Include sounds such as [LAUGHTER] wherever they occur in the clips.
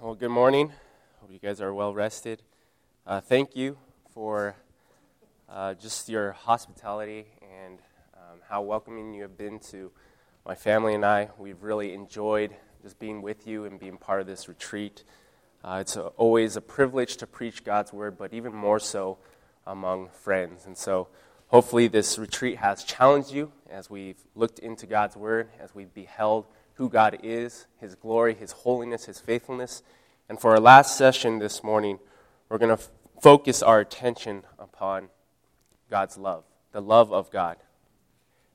Well, good morning. Hope you guys are well rested. Uh, thank you for uh, just your hospitality and um, how welcoming you have been to my family and I. We've really enjoyed just being with you and being part of this retreat. Uh, it's a, always a privilege to preach God's word, but even more so among friends. And so, hopefully, this retreat has challenged you as we've looked into God's word, as we've beheld who God is, His glory, His holiness, His faithfulness. And for our last session this morning, we're going to f- focus our attention upon God's love, the love of God.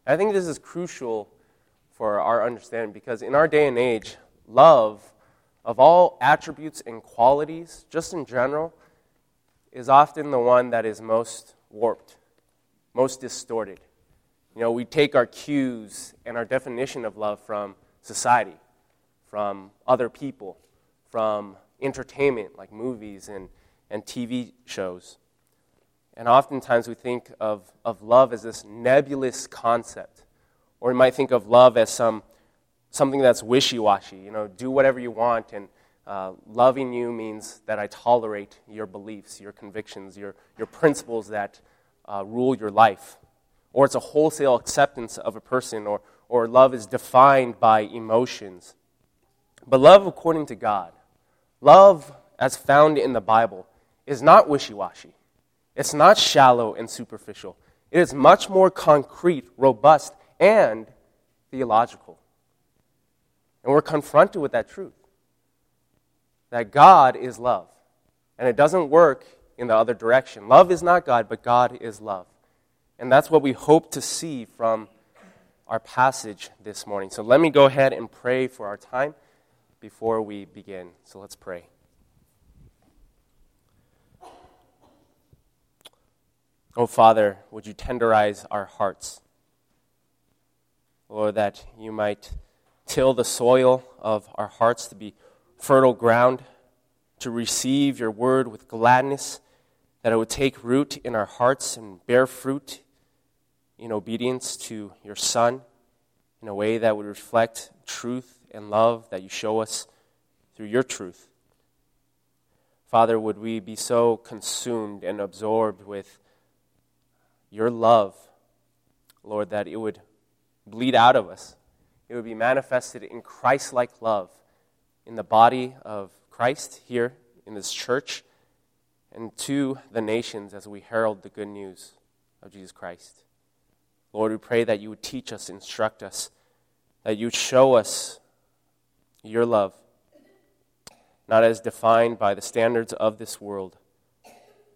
I think this is crucial for our understanding because in our day and age, love, of all attributes and qualities, just in general, is often the one that is most warped, most distorted. You know, we take our cues and our definition of love from society, from other people, from entertainment like movies and, and TV shows. And oftentimes we think of, of love as this nebulous concept. Or we might think of love as some, something that's wishy washy. You know, do whatever you want, and uh, loving you means that I tolerate your beliefs, your convictions, your, your principles that uh, rule your life. Or it's a wholesale acceptance of a person, or, or love is defined by emotions. But love according to God, love as found in the Bible, is not wishy washy. It's not shallow and superficial. It is much more concrete, robust, and theological. And we're confronted with that truth that God is love. And it doesn't work in the other direction. Love is not God, but God is love. And that's what we hope to see from our passage this morning. So let me go ahead and pray for our time before we begin. So let's pray. Oh, Father, would you tenderize our hearts? Lord, that you might till the soil of our hearts to be fertile ground, to receive your word with gladness, that it would take root in our hearts and bear fruit in obedience to your Son in a way that would reflect truth and love that you show us through your truth. Father, would we be so consumed and absorbed with your love, Lord, that it would bleed out of us. It would be manifested in Christ like love in the body of Christ here in this church and to the nations as we herald the good news of Jesus Christ. Lord, we pray that you would teach us, instruct us, that you would show us your love, not as defined by the standards of this world,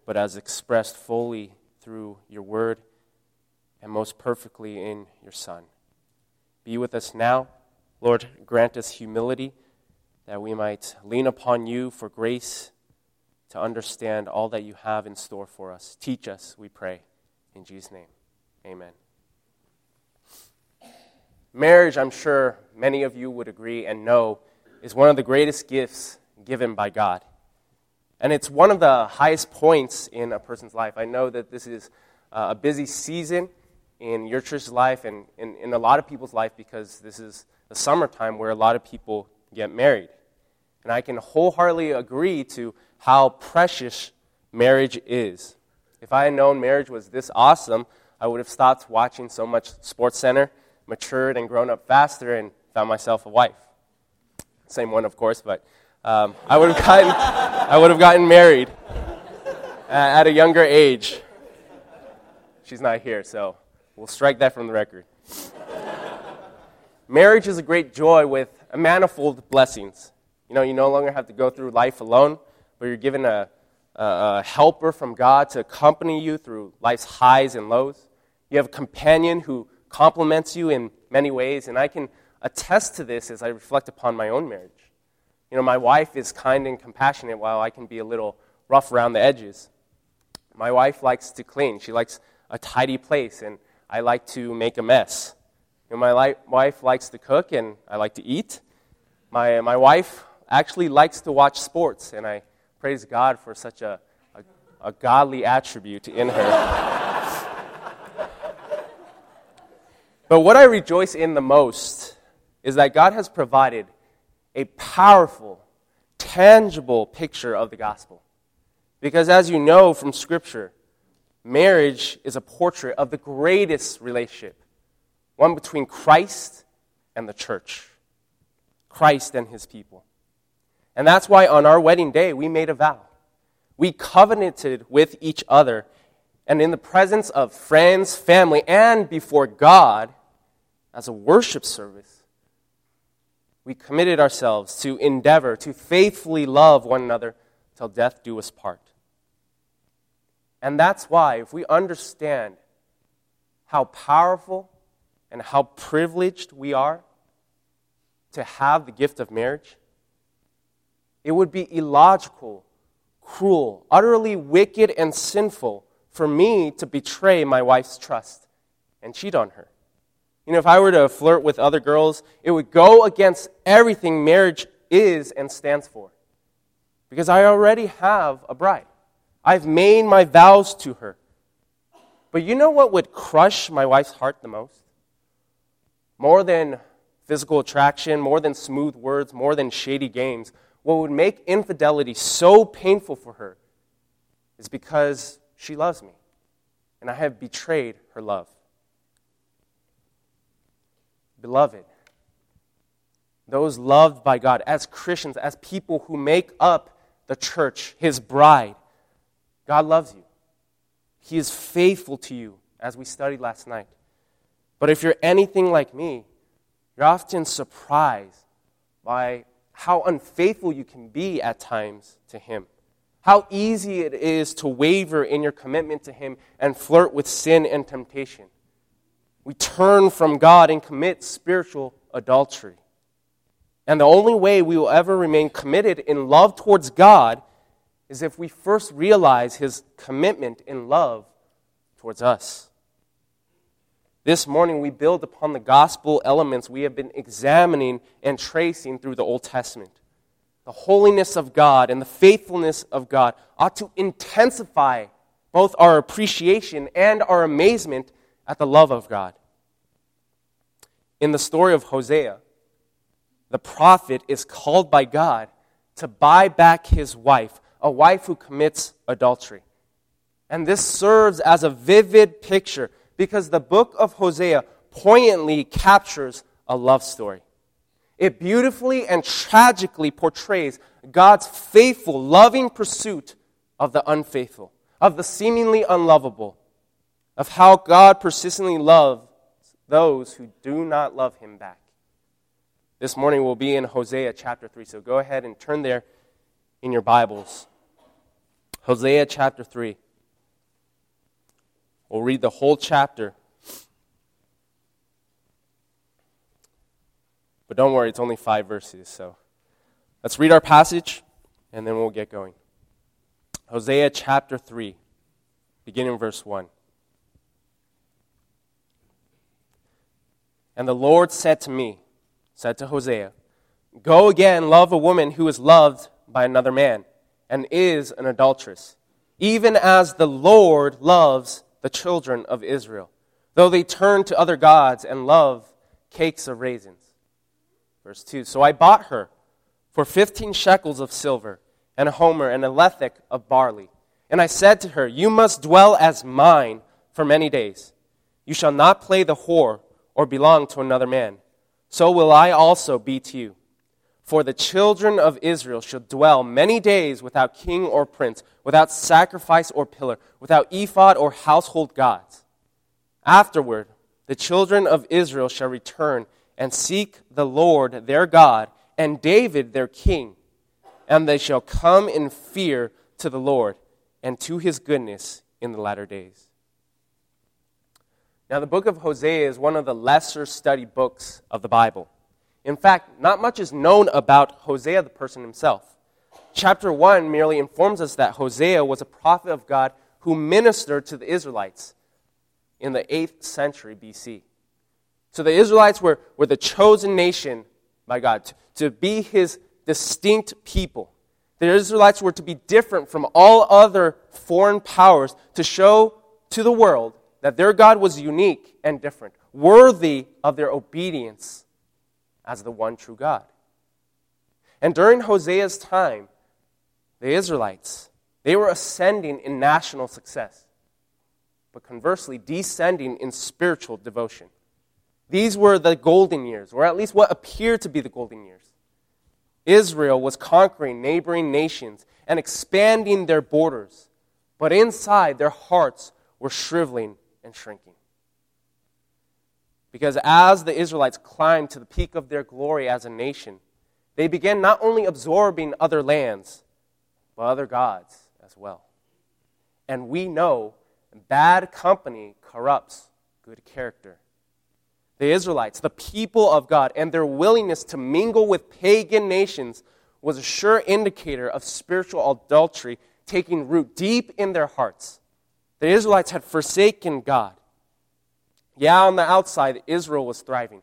but as expressed fully through your word and most perfectly in your Son. Be with us now. Lord, grant us humility that we might lean upon you for grace to understand all that you have in store for us. Teach us, we pray. In Jesus' name, amen. Marriage, I'm sure many of you would agree and know, is one of the greatest gifts given by God. And it's one of the highest points in a person's life. I know that this is uh, a busy season in your church's life and in, in a lot of people's life because this is the summertime where a lot of people get married. And I can wholeheartedly agree to how precious marriage is. If I had known marriage was this awesome, I would have stopped watching so much Sports Center matured and grown up faster and found myself a wife. Same one, of course, but um, I would have gotten, I would have gotten married at a younger age. She's not here, so we'll strike that from the record. Marriage is a great joy with a manifold blessings. You know, you no longer have to go through life alone, but you're given a, a, a helper from God to accompany you through life's highs and lows. You have a companion who complements you in many ways, and I can attest to this as I reflect upon my own marriage. You know, my wife is kind and compassionate while I can be a little rough around the edges. My wife likes to clean. She likes a tidy place, and I like to make a mess. You know, my li- wife likes to cook, and I like to eat. My, my wife actually likes to watch sports, and I praise God for such a, a, a godly attribute in her. [LAUGHS] But what I rejoice in the most is that God has provided a powerful, tangible picture of the gospel. Because as you know from Scripture, marriage is a portrait of the greatest relationship, one between Christ and the church, Christ and his people. And that's why on our wedding day, we made a vow. We covenanted with each other, and in the presence of friends, family, and before God, as a worship service, we committed ourselves to endeavor to faithfully love one another till death do us part. And that's why, if we understand how powerful and how privileged we are to have the gift of marriage, it would be illogical, cruel, utterly wicked, and sinful for me to betray my wife's trust and cheat on her. You know, if I were to flirt with other girls, it would go against everything marriage is and stands for. Because I already have a bride. I've made my vows to her. But you know what would crush my wife's heart the most? More than physical attraction, more than smooth words, more than shady games, what would make infidelity so painful for her is because she loves me and I have betrayed her love. Beloved, those loved by God as Christians, as people who make up the church, His bride, God loves you. He is faithful to you, as we studied last night. But if you're anything like me, you're often surprised by how unfaithful you can be at times to Him. How easy it is to waver in your commitment to Him and flirt with sin and temptation. We turn from God and commit spiritual adultery. And the only way we will ever remain committed in love towards God is if we first realize his commitment in love towards us. This morning, we build upon the gospel elements we have been examining and tracing through the Old Testament. The holiness of God and the faithfulness of God ought to intensify both our appreciation and our amazement at the love of God. In the story of Hosea, the prophet is called by God to buy back his wife a wife who commits adultery. And this serves as a vivid picture because the book of Hosea poignantly captures a love story. It beautifully and tragically portrays God's faithful, loving pursuit of the unfaithful, of the seemingly unlovable, of how God persistently loves those who do not love him back. This morning we'll be in Hosea chapter 3, so go ahead and turn there in your Bibles. Hosea chapter 3. We'll read the whole chapter. But don't worry, it's only five verses. So let's read our passage and then we'll get going. Hosea chapter 3, beginning verse 1. And the Lord said to me, said to Hosea, Go again, love a woman who is loved by another man and is an adulteress, even as the Lord loves the children of Israel, though they turn to other gods and love cakes of raisins. Verse 2 So I bought her for fifteen shekels of silver, and a homer, and a lethech of barley. And I said to her, You must dwell as mine for many days. You shall not play the whore or belong to another man. So will I also be to you. For the children of Israel shall dwell many days without king or prince, without sacrifice or pillar, without ephod or household gods. Afterward, the children of Israel shall return and seek the Lord their God and David their king, and they shall come in fear to the Lord and to his goodness in the latter days. Now, the book of Hosea is one of the lesser studied books of the Bible. In fact, not much is known about Hosea, the person himself. Chapter 1 merely informs us that Hosea was a prophet of God who ministered to the Israelites in the 8th century BC. So the Israelites were, were the chosen nation by God to, to be his distinct people. The Israelites were to be different from all other foreign powers to show to the world that their God was unique and different, worthy of their obedience as the one true God. And during Hosea's time, the Israelites, they were ascending in national success, but conversely, descending in spiritual devotion. These were the golden years, or at least what appeared to be the golden years. Israel was conquering neighboring nations and expanding their borders, but inside their hearts were shriveling and shrinking. Because as the Israelites climbed to the peak of their glory as a nation, they began not only absorbing other lands, but other gods as well. And we know bad company corrupts good character. The Israelites, the people of God, and their willingness to mingle with pagan nations was a sure indicator of spiritual adultery taking root deep in their hearts. The Israelites had forsaken God. Yeah, on the outside, Israel was thriving,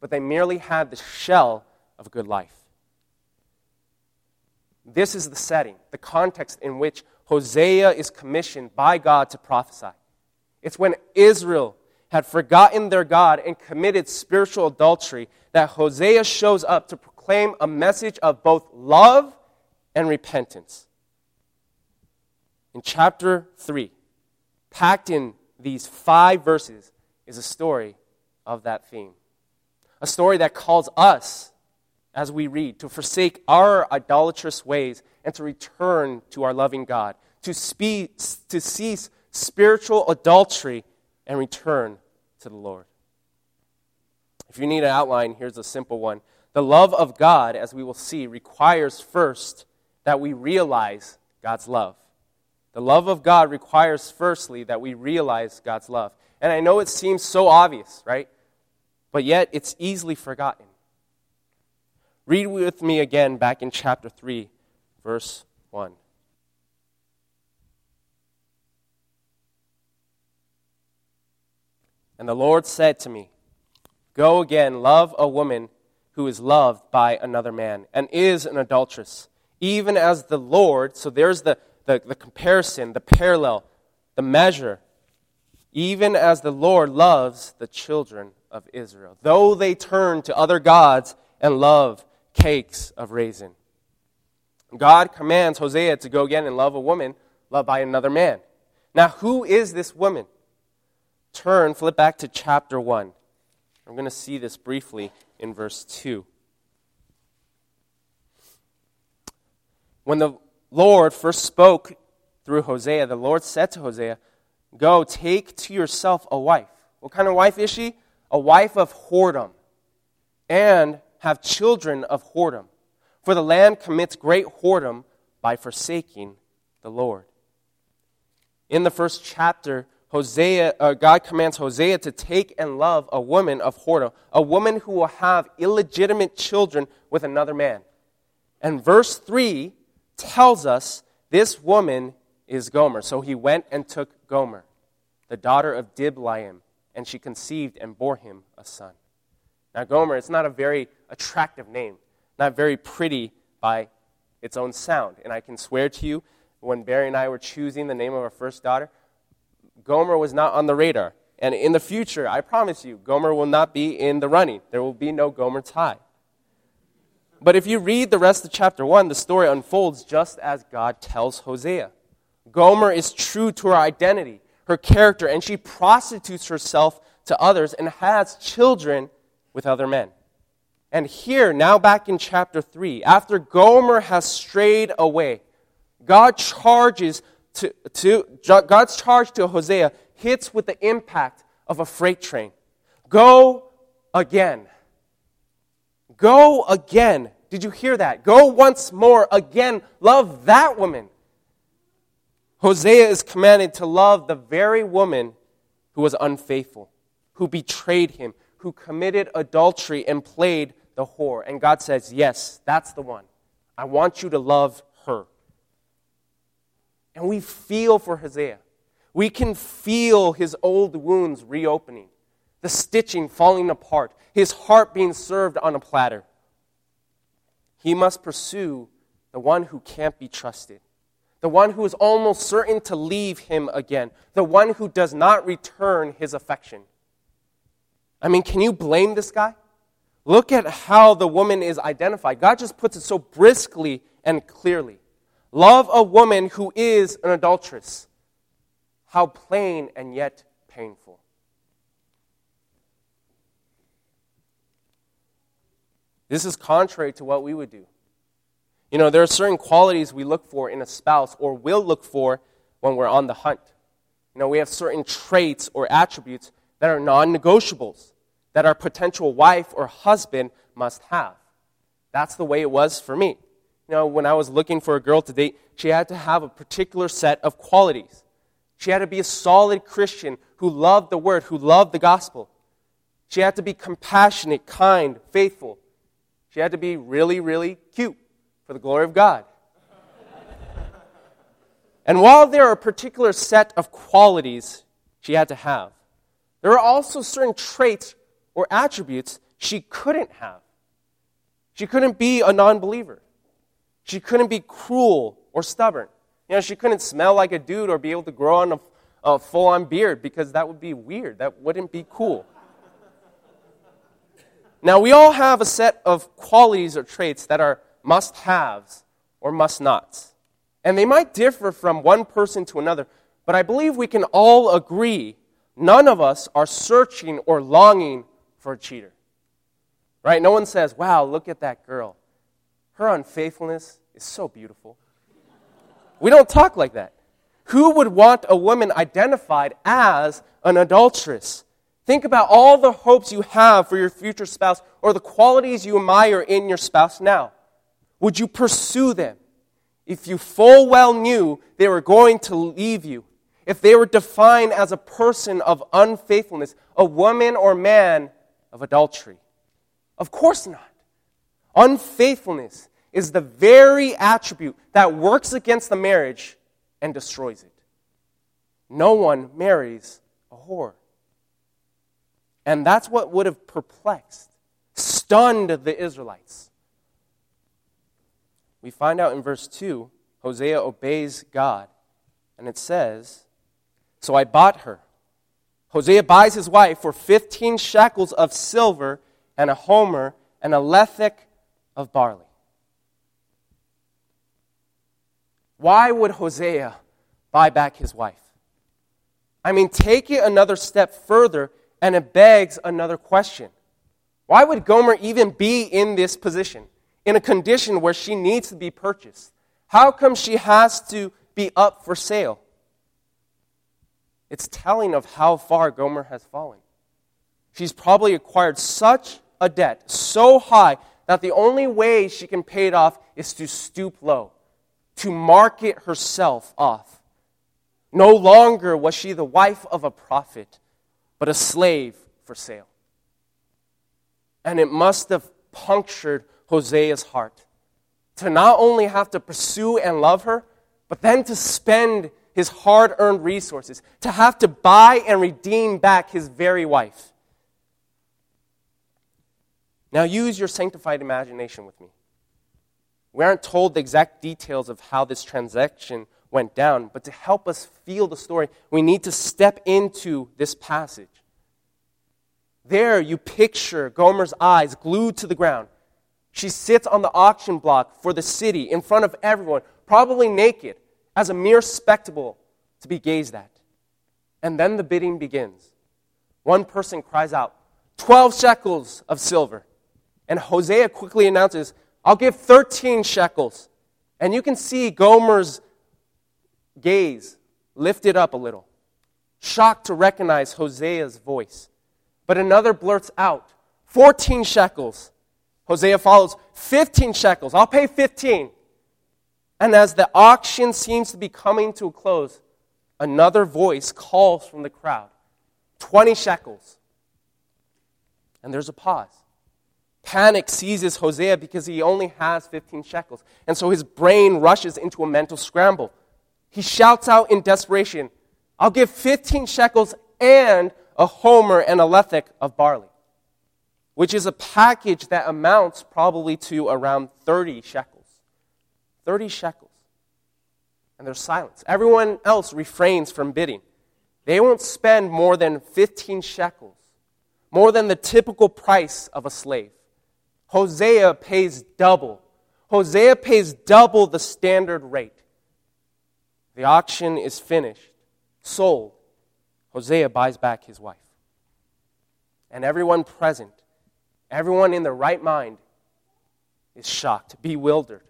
but they merely had the shell of a good life. This is the setting, the context in which Hosea is commissioned by God to prophesy. It's when Israel had forgotten their God and committed spiritual adultery that Hosea shows up to proclaim a message of both love and repentance. In chapter 3, packed in these five verses, is a story of that theme. A story that calls us, as we read, to forsake our idolatrous ways and to return to our loving God, to, spe- to cease spiritual adultery and return to the Lord. If you need an outline, here's a simple one. The love of God, as we will see, requires first that we realize God's love. The love of God requires firstly that we realize God's love. And I know it seems so obvious, right? But yet it's easily forgotten. Read with me again back in chapter 3, verse 1. And the Lord said to me, Go again, love a woman who is loved by another man and is an adulteress, even as the Lord, so there's the, the, the comparison, the parallel, the measure even as the Lord loves the children of Israel, though they turn to other gods and love cakes of raisin. God commands Hosea to go again and love a woman loved by another man. Now, who is this woman? Turn, flip back to chapter 1. I'm going to see this briefly in verse 2. When the Lord first spoke through Hosea, the Lord said to Hosea, Go, take to yourself a wife. What kind of wife is she? A wife of whoredom, and have children of whoredom. For the land commits great whoredom by forsaking the Lord. In the first chapter, Hosea, uh, God commands Hosea to take and love a woman of whoredom, a woman who will have illegitimate children with another man. And verse 3 tells us this woman is Gomer. So he went and took Gomer, the daughter of Diblaim, and she conceived and bore him a son. Now, Gomer, it's not a very attractive name, not very pretty by its own sound. And I can swear to you, when Barry and I were choosing the name of our first daughter, Gomer was not on the radar. And in the future, I promise you, Gomer will not be in the running. There will be no Gomer tie. But if you read the rest of chapter 1, the story unfolds just as God tells Hosea. Gomer is true to her identity, her character, and she prostitutes herself to others and has children with other men. And here, now back in chapter 3, after Gomer has strayed away, God charges to, to, God's charge to Hosea hits with the impact of a freight train. Go again. Go again. Did you hear that? Go once more again. Love that woman. Hosea is commanded to love the very woman who was unfaithful, who betrayed him, who committed adultery and played the whore. And God says, Yes, that's the one. I want you to love her. And we feel for Hosea. We can feel his old wounds reopening, the stitching falling apart, his heart being served on a platter. He must pursue the one who can't be trusted the one who is almost certain to leave him again, the one who does not return his affection. I mean, can you blame this guy? Look at how the woman is identified. God just puts it so briskly and clearly. Love a woman who is an adulteress. How plain and yet painful. This is contrary to what we would do. You know, there are certain qualities we look for in a spouse or will look for when we're on the hunt. You know, we have certain traits or attributes that are non negotiables that our potential wife or husband must have. That's the way it was for me. You know, when I was looking for a girl to date, she had to have a particular set of qualities. She had to be a solid Christian who loved the word, who loved the gospel. She had to be compassionate, kind, faithful. She had to be really, really cute for the glory of God. and while there are a particular set of qualities she had to have, there are also certain traits or attributes she couldn't have. She couldn't be a non believer. She couldn't be cruel or stubborn. You know, she couldn't smell like a dude or be able to grow on a, a full on beard because that would be weird. That wouldn't be cool. Now, we all have a set of qualities or traits that are must haves or must nots. And they might differ from one person to another, but I believe we can all agree none of us are searching or longing for a cheater. Right? No one says, wow, look at that girl. Her unfaithfulness is so beautiful. We don't talk like that. Who would want a woman identified as an adulteress? Think about all the hopes you have for your future spouse or the qualities you admire in your spouse now. Would you pursue them if you full well knew they were going to leave you? If they were defined as a person of unfaithfulness, a woman or man of adultery? Of course not. Unfaithfulness is the very attribute that works against the marriage and destroys it. No one marries a whore. And that's what would have perplexed, stunned the Israelites. We find out in verse 2, Hosea obeys God. And it says, So I bought her Hosea buys his wife for 15 shekels of silver and a homer and a lethech of barley. Why would Hosea buy back his wife? I mean, take it another step further, and it begs another question. Why would Gomer even be in this position, in a condition where she needs to be purchased? How come she has to be up for sale? It's telling of how far Gomer has fallen. She's probably acquired such a debt, so high, that the only way she can pay it off is to stoop low, to market herself off. No longer was she the wife of a prophet, but a slave for sale. And it must have punctured Hosea's heart to not only have to pursue and love her, but then to spend his hard earned resources, to have to buy and redeem back his very wife. Now, use your sanctified imagination with me. We aren't told the exact details of how this transaction went down, but to help us feel the story, we need to step into this passage. There, you picture Gomer's eyes glued to the ground. She sits on the auction block for the city in front of everyone, probably naked, as a mere spectacle to be gazed at. And then the bidding begins. One person cries out, 12 shekels of silver. And Hosea quickly announces, I'll give 13 shekels. And you can see Gomer's gaze lifted up a little, shocked to recognize Hosea's voice. But another blurts out, 14 shekels. Hosea follows, 15 shekels. I'll pay 15. And as the auction seems to be coming to a close, another voice calls from the crowd 20 shekels. And there's a pause. Panic seizes Hosea because he only has 15 shekels. And so his brain rushes into a mental scramble. He shouts out in desperation, I'll give 15 shekels and a homer and a lethech of barley, which is a package that amounts probably to around 30 shekels. 30 shekels. And there's silence. Everyone else refrains from bidding. They won't spend more than 15 shekels, more than the typical price of a slave. Hosea pays double. Hosea pays double the standard rate. The auction is finished, sold. Hosea buys back his wife. And everyone present, everyone in their right mind, is shocked, bewildered.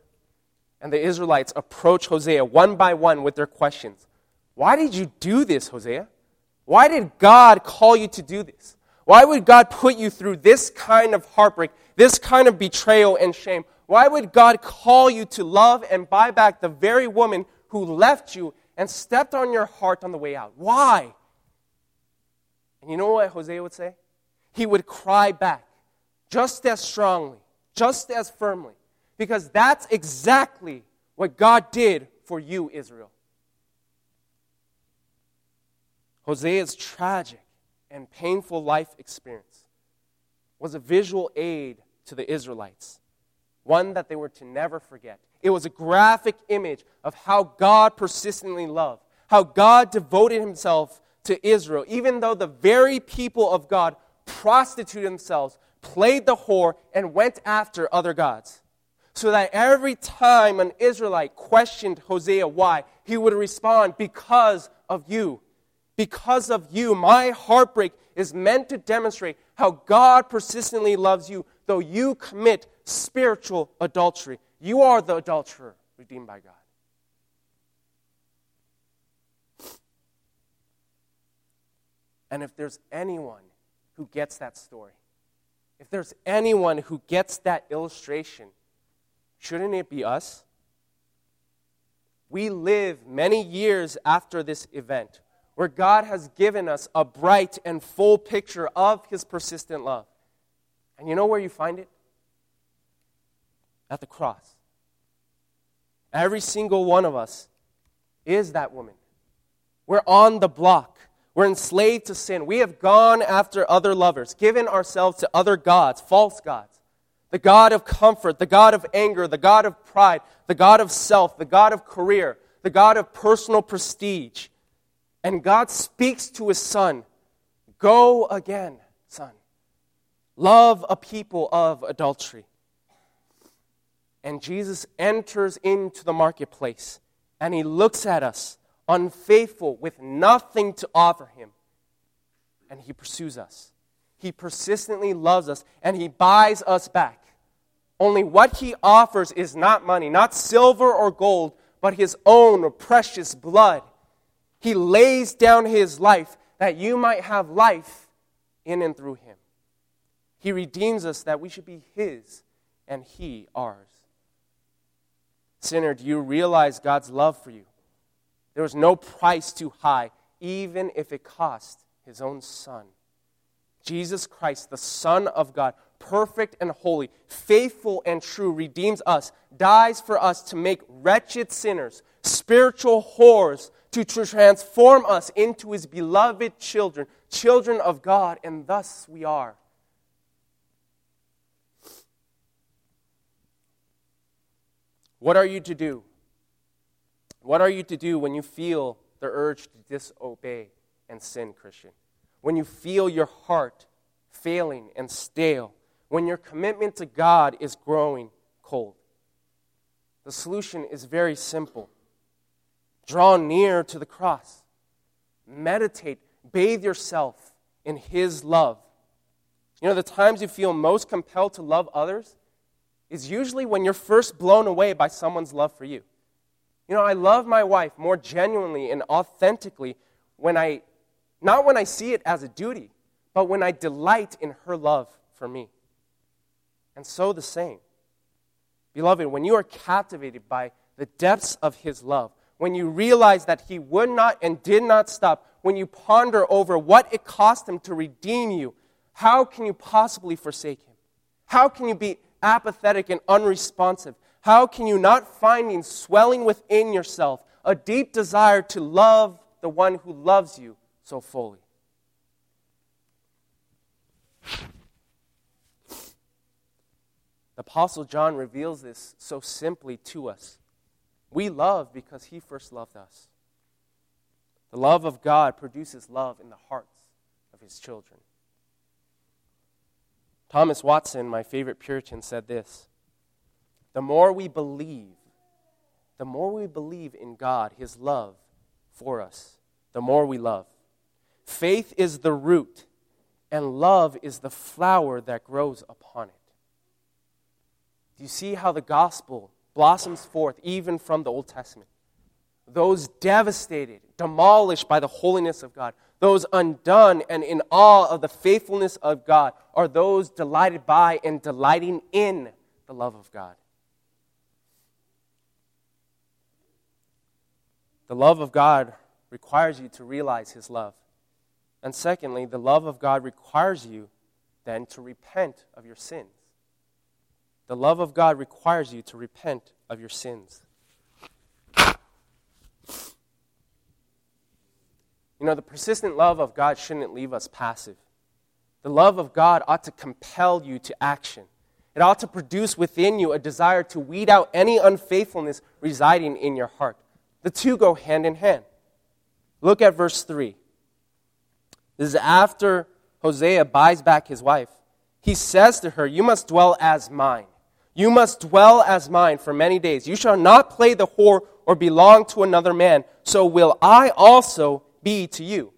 And the Israelites approach Hosea one by one with their questions. Why did you do this, Hosea? Why did God call you to do this? Why would God put you through this kind of heartbreak, this kind of betrayal and shame? Why would God call you to love and buy back the very woman who left you and stepped on your heart on the way out? Why? And you know what Hosea would say? He would cry back just as strongly, just as firmly, because that's exactly what God did for you, Israel. Hosea's tragic and painful life experience was a visual aid to the Israelites, one that they were to never forget. It was a graphic image of how God persistently loved, how God devoted himself to Israel, even though the very people of God prostituted themselves, played the whore, and went after other gods. So that every time an Israelite questioned Hosea why, he would respond, Because of you. Because of you. My heartbreak is meant to demonstrate how God persistently loves you, though you commit spiritual adultery. You are the adulterer redeemed by God. And if there's anyone who gets that story, if there's anyone who gets that illustration, shouldn't it be us? We live many years after this event where God has given us a bright and full picture of His persistent love. And you know where you find it? At the cross. Every single one of us is that woman. We're on the block. We're enslaved to sin. We have gone after other lovers, given ourselves to other gods, false gods. The God of comfort, the God of anger, the God of pride, the God of self, the God of career, the God of personal prestige. And God speaks to his son Go again, son. Love a people of adultery. And Jesus enters into the marketplace and he looks at us unfaithful, with nothing to offer him. And he pursues us. He persistently loves us, and he buys us back. Only what he offers is not money, not silver or gold, but his own precious blood. He lays down his life that you might have life in and through him. He redeems us that we should be his and he ours. Sinner, do you realize God's love for you? There was no price too high, even if it cost his own son. Jesus Christ, the Son of God, perfect and holy, faithful and true, redeems us, dies for us to make wretched sinners, spiritual whores, to transform us into his beloved children, children of God, and thus we are. What are you to do? What are you to do when you feel the urge to disobey and sin, Christian? When you feel your heart failing and stale? When your commitment to God is growing cold? The solution is very simple draw near to the cross, meditate, bathe yourself in His love. You know, the times you feel most compelled to love others is usually when you're first blown away by someone's love for you. You know, I love my wife more genuinely and authentically when I, not when I see it as a duty, but when I delight in her love for me. And so the same. Beloved, when you are captivated by the depths of his love, when you realize that he would not and did not stop, when you ponder over what it cost him to redeem you, how can you possibly forsake him? How can you be apathetic and unresponsive? How can you not finding swelling within yourself a deep desire to love the one who loves you so fully? The Apostle John reveals this so simply to us. We love because he first loved us. The love of God produces love in the hearts of his children. Thomas Watson, my favorite Puritan, said this The more we believe, the more we believe in God, His love for us, the more we love. Faith is the root, and love is the flower that grows upon it. Do you see how the gospel blossoms forth even from the Old Testament? Those devastated, demolished by the holiness of God, those undone and in awe of the faithfulness of God, are those delighted by and delighting in the love of God. The love of God requires you to realize His love. And secondly, the love of God requires you then to repent of your sins. The love of God requires you to repent of your sins. You know, the persistent love of God shouldn't leave us passive. The love of God ought to compel you to action. It ought to produce within you a desire to weed out any unfaithfulness residing in your heart. The two go hand in hand. Look at verse 3. This is after Hosea buys back his wife. He says to her, You must dwell as mine. You must dwell as mine for many days. You shall not play the whore or belong to another man. So will I also be to you.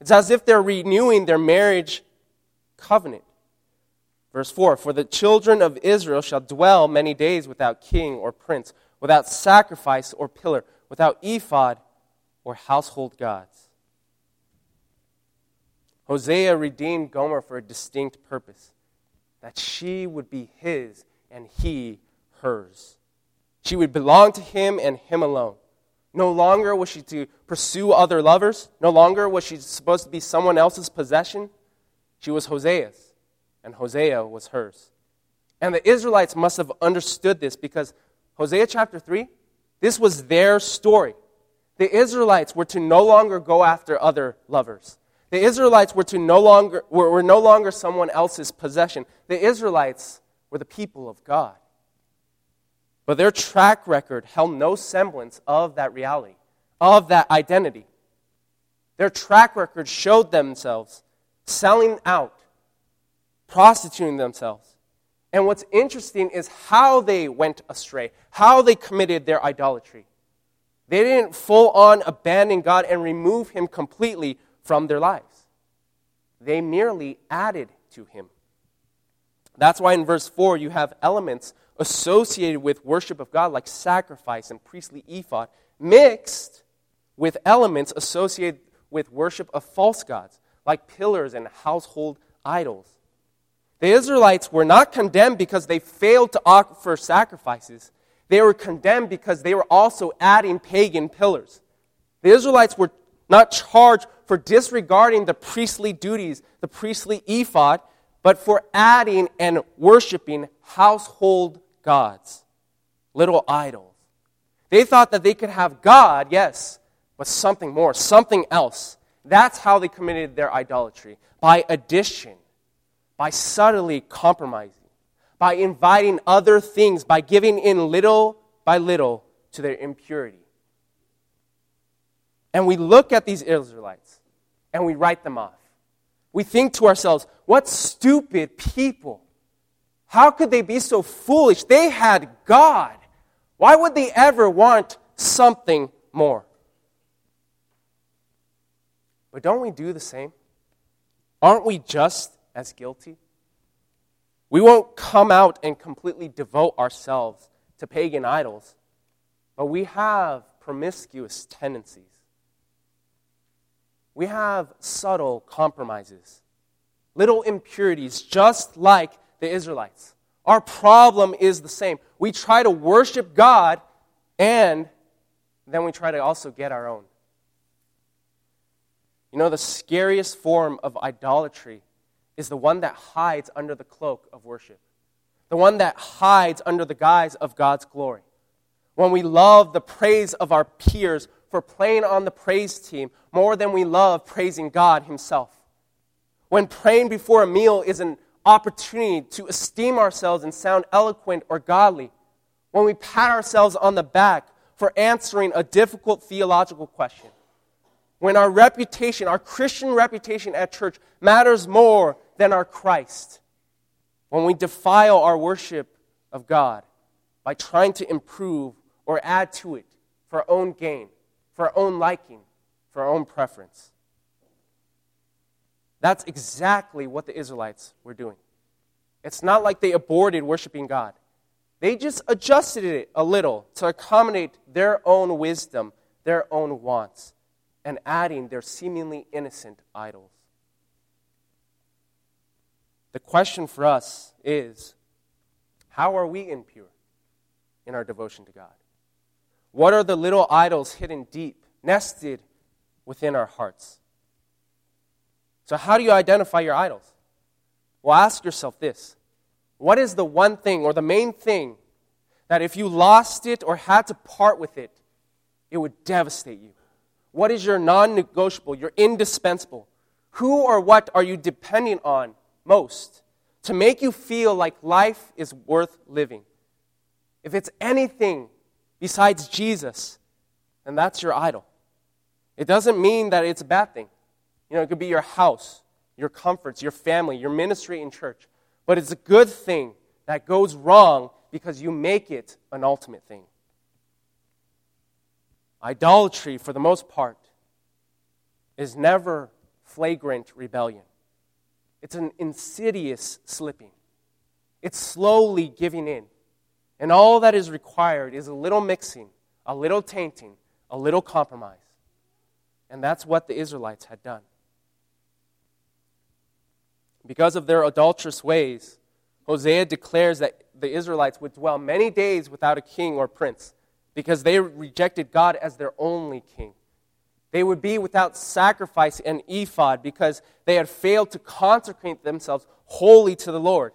It's as if they're renewing their marriage covenant. Verse 4 For the children of Israel shall dwell many days without king or prince, without sacrifice or pillar, without ephod or household gods. Hosea redeemed Gomer for a distinct purpose that she would be his and he hers. She would belong to him and him alone. No longer was she to pursue other lovers. No longer was she supposed to be someone else's possession. She was Hosea's, and Hosea was hers. And the Israelites must have understood this because Hosea chapter 3, this was their story. The Israelites were to no longer go after other lovers. The Israelites were, to no longer, were, were no longer someone else's possession. The Israelites were the people of God. But their track record held no semblance of that reality, of that identity. Their track record showed themselves selling out, prostituting themselves. And what's interesting is how they went astray, how they committed their idolatry. They didn't full on abandon God and remove Him completely from their lives, they merely added to Him. That's why in verse 4 you have elements associated with worship of God, like sacrifice and priestly ephod, mixed with elements associated with worship of false gods, like pillars and household idols. The Israelites were not condemned because they failed to offer sacrifices. They were condemned because they were also adding pagan pillars. The Israelites were not charged for disregarding the priestly duties, the priestly ephod, but for adding and worshiping household gods, little idols. They thought that they could have God, yes, but something more, something else. That's how they committed their idolatry by addition, by subtly compromising, by inviting other things, by giving in little by little to their impurity. And we look at these Israelites and we write them off. We think to ourselves, what stupid people. How could they be so foolish? They had God. Why would they ever want something more? But don't we do the same? Aren't we just as guilty? We won't come out and completely devote ourselves to pagan idols, but we have promiscuous tendencies we have subtle compromises, little impurities, just like the Israelites. Our problem is the same. We try to worship God and then we try to also get our own. You know, the scariest form of idolatry is the one that hides under the cloak of worship, the one that hides under the guise of God's glory. When we love the praise of our peers for playing on the praise team more than we love praising God Himself. When praying before a meal is an opportunity to esteem ourselves and sound eloquent or godly. When we pat ourselves on the back for answering a difficult theological question. When our reputation, our Christian reputation at church, matters more than our Christ. when we defile our worship of God by trying to improve or add to it for our own gain, for our own liking, for our own preference. That's exactly what the Israelites were doing. It's not like they aborted worshiping God. They just adjusted it a little to accommodate their own wisdom, their own wants, and adding their seemingly innocent idols. The question for us is how are we impure in our devotion to God? What are the little idols hidden deep, nested within our hearts? So, how do you identify your idols? Well, ask yourself this What is the one thing or the main thing that if you lost it or had to part with it, it would devastate you? What is your non negotiable, your indispensable? Who or what are you depending on most to make you feel like life is worth living? If it's anything besides Jesus, then that's your idol. It doesn't mean that it's a bad thing. You know, it could be your house, your comforts, your family, your ministry in church. But it's a good thing that goes wrong because you make it an ultimate thing. Idolatry, for the most part, is never flagrant rebellion. It's an insidious slipping. It's slowly giving in. And all that is required is a little mixing, a little tainting, a little compromise. And that's what the Israelites had done. Because of their adulterous ways, Hosea declares that the Israelites would dwell many days without a king or prince because they rejected God as their only king. They would be without sacrifice and ephod because they had failed to consecrate themselves wholly to the Lord.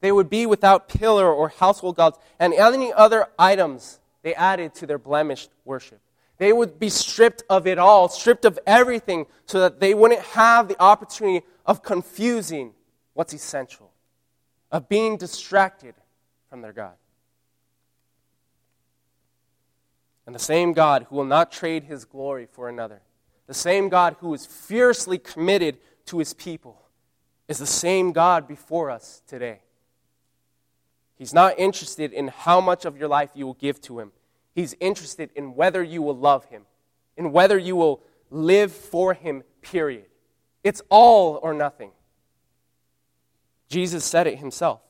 They would be without pillar or household gods and any other items they added to their blemished worship. They would be stripped of it all, stripped of everything, so that they wouldn't have the opportunity of confusing what's essential, of being distracted from their God. And the same God who will not trade his glory for another, the same God who is fiercely committed to his people, is the same God before us today. He's not interested in how much of your life you will give to him. He's interested in whether you will love him, in whether you will live for him, period. It's all or nothing. Jesus said it himself.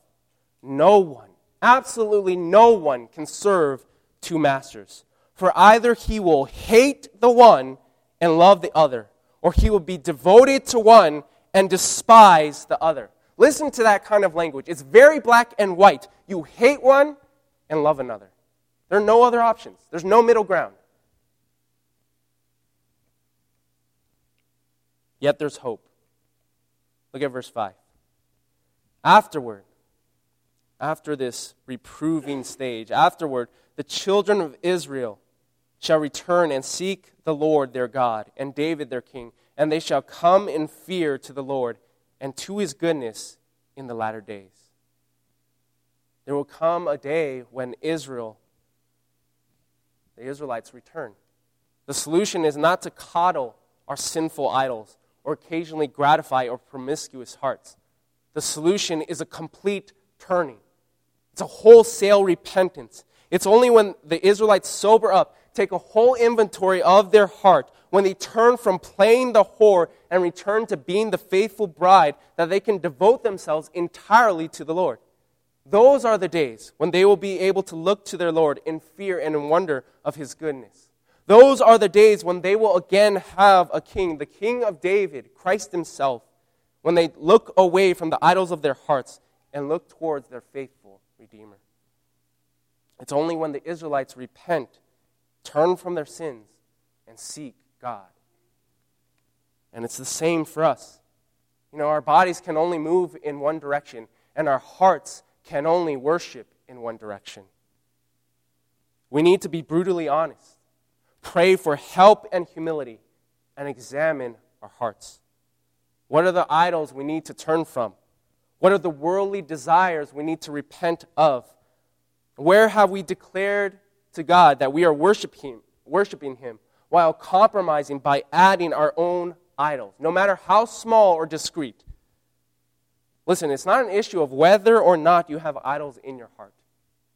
No one, absolutely no one, can serve two masters. For either he will hate the one and love the other, or he will be devoted to one and despise the other. Listen to that kind of language. It's very black and white. You hate one and love another. There are no other options, there's no middle ground. Yet there's hope. Look at verse 5. Afterward, after this reproving stage, afterward, the children of Israel shall return and seek the Lord their God and David their king, and they shall come in fear to the Lord and to his goodness in the latter days. There will come a day when Israel, the Israelites, return. The solution is not to coddle our sinful idols or occasionally gratify our promiscuous hearts. The solution is a complete turning. It's a wholesale repentance. It's only when the Israelites sober up, take a whole inventory of their heart, when they turn from playing the whore and return to being the faithful bride, that they can devote themselves entirely to the Lord. Those are the days when they will be able to look to their Lord in fear and in wonder of his goodness. Those are the days when they will again have a king, the king of David, Christ himself, when they look away from the idols of their hearts and look towards their faithful Redeemer. It's only when the Israelites repent, turn from their sins, and seek God. And it's the same for us. You know, our bodies can only move in one direction, and our hearts can only worship in one direction. We need to be brutally honest, pray for help and humility, and examine our hearts. What are the idols we need to turn from? What are the worldly desires we need to repent of? Where have we declared to God that we are worshiping, worshiping Him while compromising by adding our own idols, no matter how small or discreet? Listen, it's not an issue of whether or not you have idols in your heart,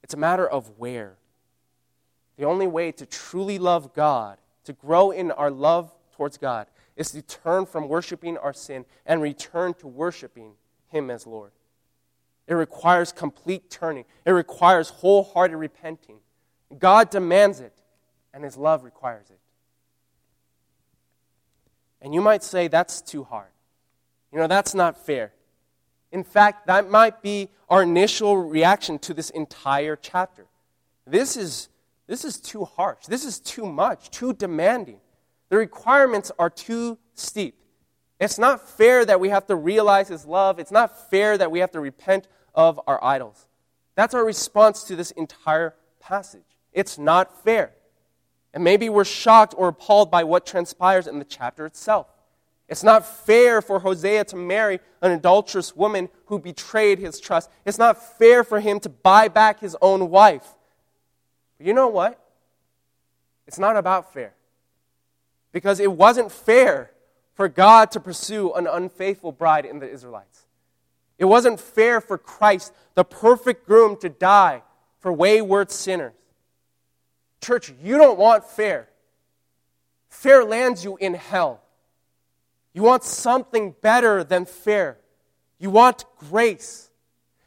it's a matter of where. The only way to truly love God, to grow in our love towards God, is to turn from worshiping our sin and return to worshiping Him as Lord. It requires complete turning, it requires wholehearted repenting. God demands it, and His love requires it. And you might say, that's too hard. You know, that's not fair. In fact, that might be our initial reaction to this entire chapter. This is, this is too harsh. This is too much, too demanding. The requirements are too steep. It's not fair that we have to realize His love. It's not fair that we have to repent of our idols. That's our response to this entire passage. It's not fair. And maybe we're shocked or appalled by what transpires in the chapter itself. It's not fair for Hosea to marry an adulterous woman who betrayed his trust. It's not fair for him to buy back his own wife. But you know what? It's not about fair. Because it wasn't fair for God to pursue an unfaithful bride in the Israelites. It wasn't fair for Christ, the perfect groom, to die for wayward sinners. Church, you don't want fair. Fair lands you in hell. You want something better than fair. You want grace.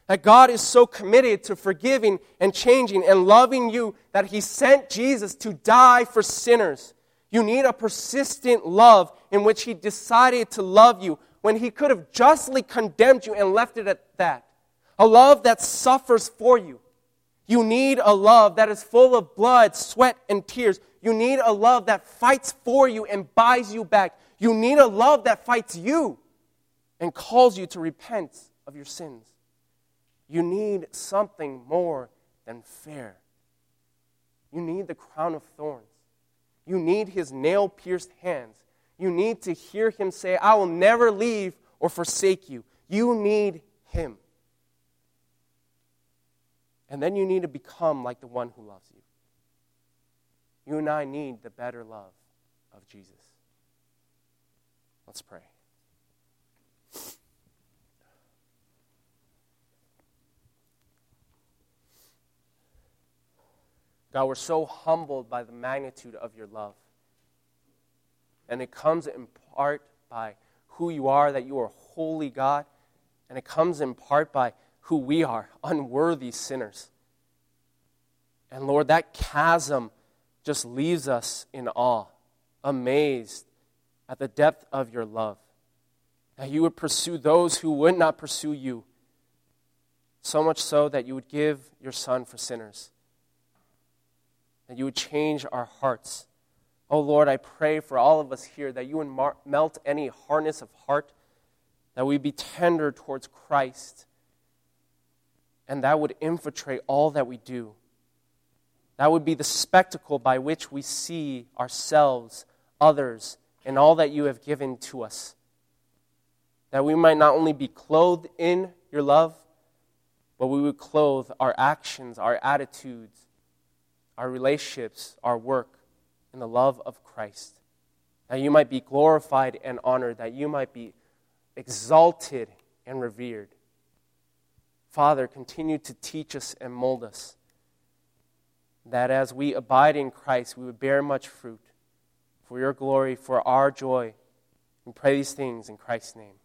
That God is so committed to forgiving and changing and loving you that He sent Jesus to die for sinners. You need a persistent love in which He decided to love you when He could have justly condemned you and left it at that. A love that suffers for you. You need a love that is full of blood, sweat, and tears. You need a love that fights for you and buys you back. You need a love that fights you and calls you to repent of your sins. You need something more than fair. You need the crown of thorns. You need his nail pierced hands. You need to hear him say, I will never leave or forsake you. You need him. And then you need to become like the one who loves you. You and I need the better love of Jesus. Let's pray. God, we're so humbled by the magnitude of your love. And it comes in part by who you are, that you are holy God. And it comes in part by who we are, unworthy sinners. And Lord, that chasm just leaves us in awe, amazed at the depth of your love. That you would pursue those who would not pursue you, so much so that you would give your Son for sinners. That you would change our hearts. Oh Lord, I pray for all of us here that you would mar- melt any hardness of heart, that we be tender towards Christ and that would infiltrate all that we do. That would be the spectacle by which we see ourselves, others, and all that you have given to us. That we might not only be clothed in your love, but we would clothe our actions, our attitudes, our relationships, our work in the love of Christ. That you might be glorified and honored, that you might be exalted and revered. Father, continue to teach us and mold us. That as we abide in Christ, we would bear much fruit for your glory, for our joy. We pray these things in Christ's name.